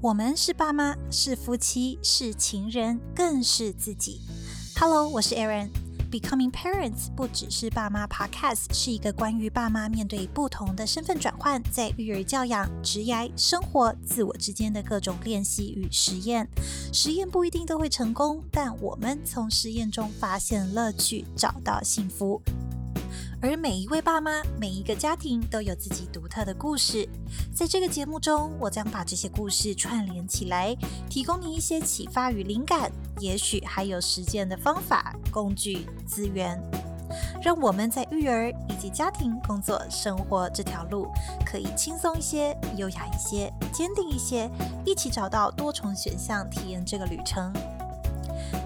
我们是爸妈，是夫妻，是情人，更是自己。Hello，我是 Erin。Becoming Parents 不只是爸妈 Podcast，是一个关于爸妈面对不同的身份转换，在育儿教养、职业、生活、自我之间的各种练习与实验。实验不一定都会成功，但我们从实验中发现乐趣，找到幸福。而每一位爸妈，每一个家庭都有自己独特的故事。在这个节目中，我将把这些故事串联起来，提供你一些启发与灵感，也许还有实践的方法、工具、资源，让我们在育儿以及家庭、工作、生活这条路可以轻松一些、优雅一些、坚定一些，一起找到多重选项，体验这个旅程。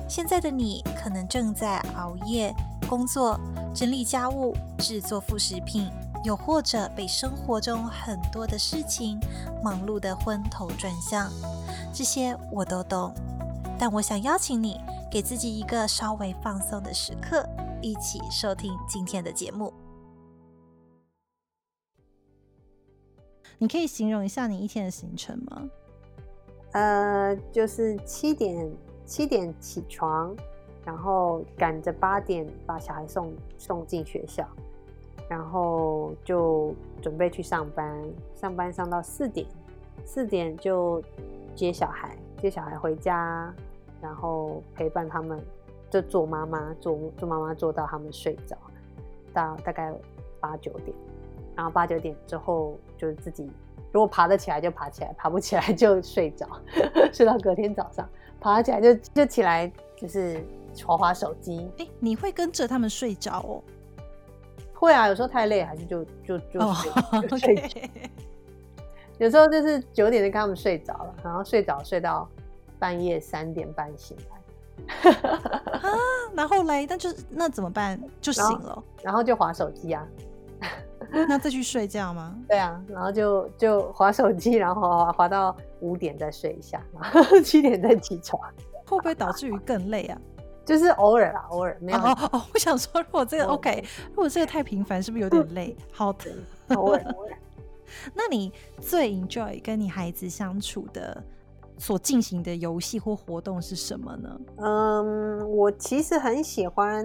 现在的你可能正在熬夜工作。整理家务、制作副食品，又或者被生活中很多的事情忙碌得昏头转向，这些我都懂。但我想邀请你，给自己一个稍微放松的时刻，一起收听今天的节目。你可以形容一下你一天的行程吗？呃，就是七点七点起床。然后赶着八点把小孩送送进学校，然后就准备去上班，上班上到四点，四点就接小孩，接小孩回家，然后陪伴他们，就做妈妈，做做妈妈做到他们睡着，到大概八九点，然后八九点之后就自己如果爬得起来就爬起来，爬不起来就睡着，睡到隔天早上，爬起来就就起来就是。滑滑手机，哎、欸，你会跟着他们睡着哦？会啊，有时候太累还是就就 就睡、oh, 就睡。Okay. 有时候就是九点就跟他们睡着了，然后睡着睡到半夜三点半醒来。啊，然后嘞，那就那怎么办？就醒了，然后，就滑手机啊。那再去睡觉吗？对啊，然后就就滑手机，然后滑，滑到五点再睡一下，然后七点再起床。会不会导致于更累啊？就是偶尔啦，偶尔没有哦哦哦。我想说，如果这个 OK，如果这个太频繁，是不是有点累？好的，偶尔偶尔。那你最 enjoy 跟你孩子相处的所进行的游戏或活动是什么呢？嗯，我其实很喜欢，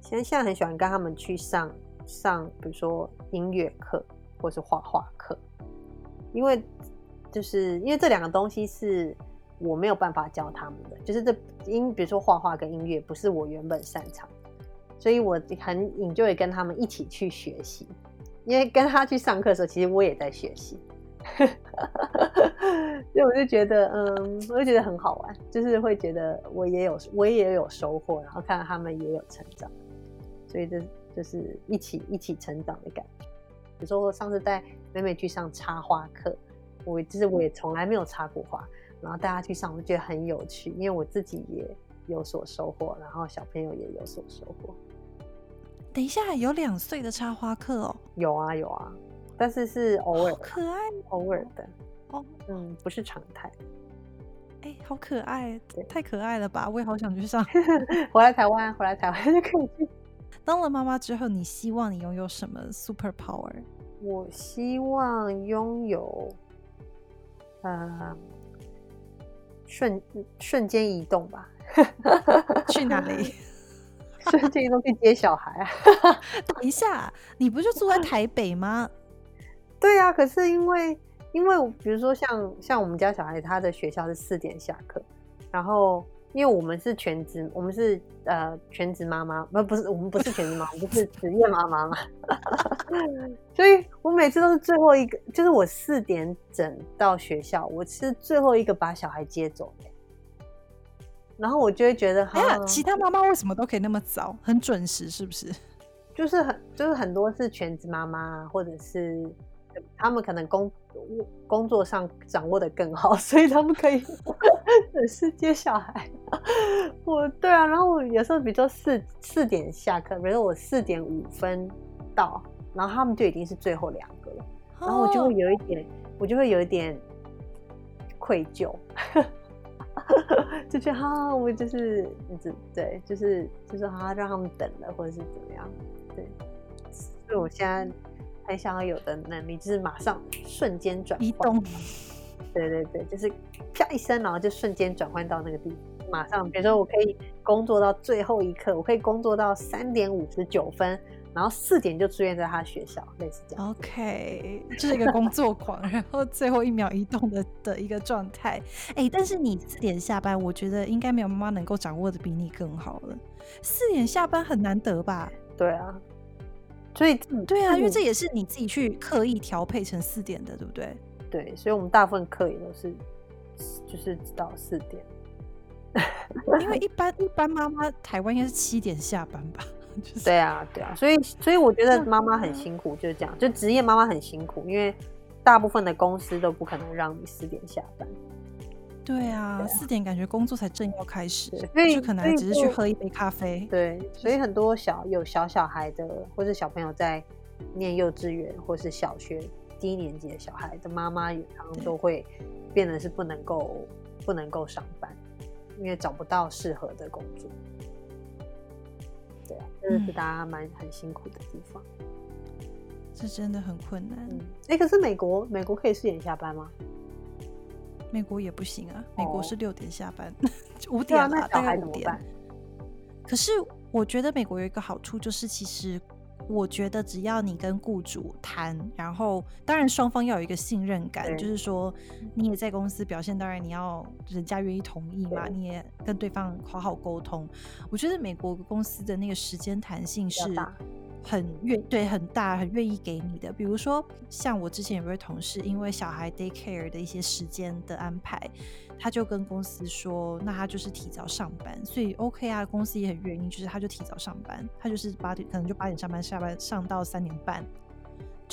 现在现在很喜欢跟他们去上上，比如说音乐课或是画画课，因为就是因为这两个东西是。我没有办法教他们的，就是这音，比如说画画跟音乐，不是我原本擅长，所以我很 enjoy 跟他们一起去学习。因为跟他去上课的时候，其实我也在学习，所以我就觉得，嗯，我就觉得很好玩，就是会觉得我也有，我也有收获，然后看到他们也有成长，所以这就是一起一起成长的感觉。比如说我上次带妹妹去上插花课，我就是我也从来没有插过花。然后大家去上，我觉得很有趣，因为我自己也有所收获，然后小朋友也有所收获。等一下，有两岁的插花课哦？有啊，有啊，但是是偶尔，可爱，偶尔的哦，嗯，不是常态。哎，好可爱，太可爱了吧！我也好想去上。回来台湾，回来台湾就可以去。当了妈妈之后，你希望你拥有什么 super power？我希望拥有，呃。瞬瞬间移动吧，去哪里？瞬间移动去接小孩啊！等一下，你不是住在台北吗？对呀、啊，可是因为因为比如说像像我们家小孩，他的学校是四点下课，然后。因为我们是全职，我们是呃全职妈妈，不不是我们不是全职妈妈，我们是职业妈妈嘛，所以我每次都是最后一个，就是我四点整到学校，我是最后一个把小孩接走的，然后我就会觉得，哎呀，其他妈妈为什么都可以那么早，很准时，是不是？就是很就是很多是全职妈妈，或者是。他们可能工工作上掌握的更好，所以他们可以 准时接小孩。我对啊，然后我有时候比如说四四点下课，比如说我四点五分到，然后他们就已经是最后两个了，然后我就会有一点，我就会有一点愧疚，就觉得哈，我就是一直对，就是就是哈，让他们等了，或者是怎么样，对，所以我现在。很想要有的能力，就是马上瞬间转移动。对对对，就是啪一声，然后就瞬间转换到那个地方，马上，比如说我可以工作到最后一刻，我可以工作到三点五十九分。然后四点就出现在他学校，类似这样。OK，就是一个工作狂，然后最后一秒移动的的一个状态。哎，但是你四点下班，我觉得应该没有妈妈能够掌握的比你更好了。四点下班很难得吧？对啊，所以对啊，因为这也是你自己去刻意调配成四点的，对不对？对，所以我们大部分课也都是就是到四点。因为一般一般妈妈台湾应该是七点下班吧？就是、对啊，对啊，所以所以我觉得妈妈很辛苦，就是这样，就职业妈妈很辛苦，因为大部分的公司都不可能让你四点下班。对啊，四、啊、点感觉工作才正要开始，所以就可能只是去喝一杯咖啡。对，所以很多小有小小孩的，或是小朋友在念幼稚园或是小学低年级的小孩的妈妈，也常常都会变得是不能够不能够上班，因为找不到适合的工作。对，这是大家蛮很辛苦的地方，这真的很困难。嗯，哎，可是美国，美国可以四点下班吗？美国也不行啊，美国是六点下班，五、哦、点啊，大概五点。可是我觉得美国有一个好处，就是其实。我觉得只要你跟雇主谈，然后当然双方要有一个信任感，就是说你也在公司表现，当然你要人家愿意同意嘛，你也跟对方好好沟通。我觉得美国公司的那个时间弹性是很愿对很大，很愿意给你的。比如说像我之前有位同事，因为小孩 daycare 的一些时间的安排。他就跟公司说，那他就是提早上班，所以 OK 啊，公司也很愿意，就是他就提早上班，他就是八点，可能就八点上班，下班上到三点半，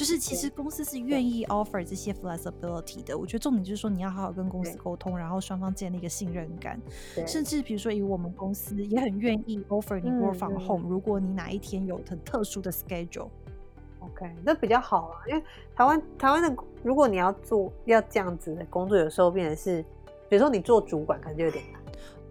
就是其实公司是愿意 offer 这些 flexibility 的。我觉得重点就是说，你要好好跟公司沟通，然后双方建立一个信任感，甚至比如说以我们公司也很愿意 offer 你 work from home，如果你哪一天有很特殊的 schedule，OK，那比较好啊，因为台湾台湾的如果你要做要这样子的工作，有时候变成是。比如说你做主管，可能就有点难。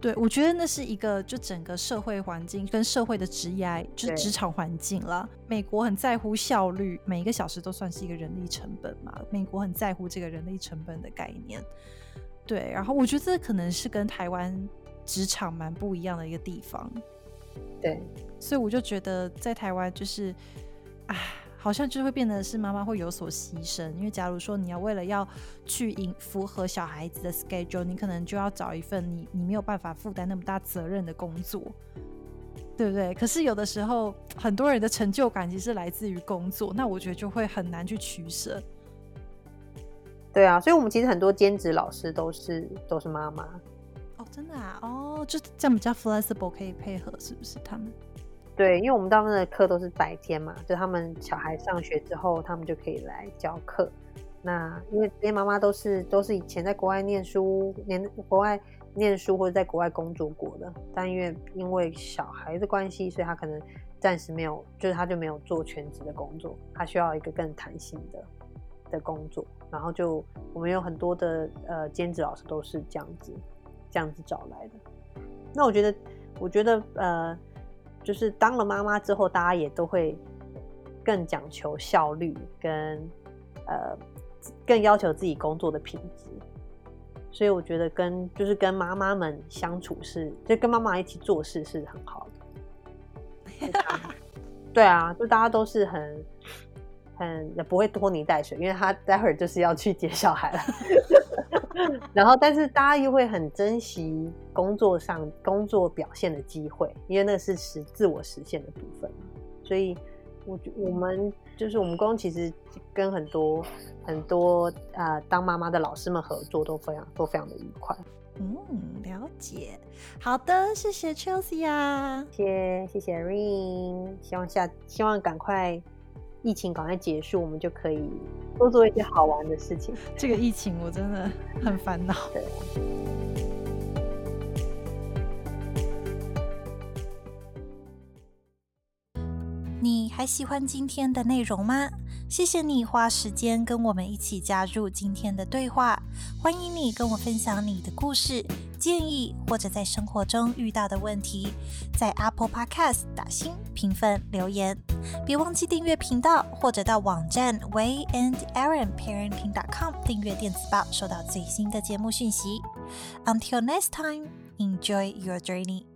对，我觉得那是一个就整个社会环境跟社会的职业，就是职场环境了。美国很在乎效率，每一个小时都算是一个人力成本嘛。美国很在乎这个人力成本的概念。对，然后我觉得这可能是跟台湾职场蛮不一样的一个地方。对，所以我就觉得在台湾就是，啊。好像就会变得是妈妈会有所牺牲，因为假如说你要为了要去迎符合小孩子的 schedule，你可能就要找一份你你没有办法负担那么大责任的工作，对不对？可是有的时候很多人的成就感其实来自于工作，那我觉得就会很难去取舍。对啊，所以我们其实很多兼职老师都是都是妈妈。哦，真的啊？哦，就这样比较 flexible 可以配合，是不是他们？对，因为我们大部分的课都是白天嘛，就他们小孩上学之后，他们就可以来教课。那因为这些妈妈都是都是以前在国外念书、念国外念书或者在国外工作过的，但因为因为小孩的关系，所以他可能暂时没有，就是他就没有做全职的工作，他需要一个更弹性的的工作。然后就我们有很多的呃兼职老师都是这样子这样子找来的。那我觉得，我觉得呃。就是当了妈妈之后，大家也都会更讲求效率跟，呃更要求自己工作的品质。所以我觉得跟就是跟妈妈们相处是，就跟妈妈一起做事是很好的。对啊，就大家都是很很也不会拖泥带水，因为他待会儿就是要去接小孩了。然后，但是大家又会很珍惜工作上工作表现的机会，因为那是实自我实现的部分。所以我，我我们就是我们公司其实跟很多很多啊、呃、当妈妈的老师们合作都非常都非常的愉快。嗯，了解。好的，谢谢 Chelsea 啊，谢谢谢谢 Ring，希望下希望赶快。疫情赶快结束，我们就可以多做一些好玩的事情。这个疫情我真的很烦恼。对。你还喜欢今天的内容吗？谢谢你花时间跟我们一起加入今天的对话。欢迎你跟我分享你的故事、建议或者在生活中遇到的问题，在 Apple Podcast 打星评分留言。别忘记订阅频道，或者到网站 WeiandErinParenting.com 订阅电子报，收到最新的节目讯息。Until next time, enjoy your journey.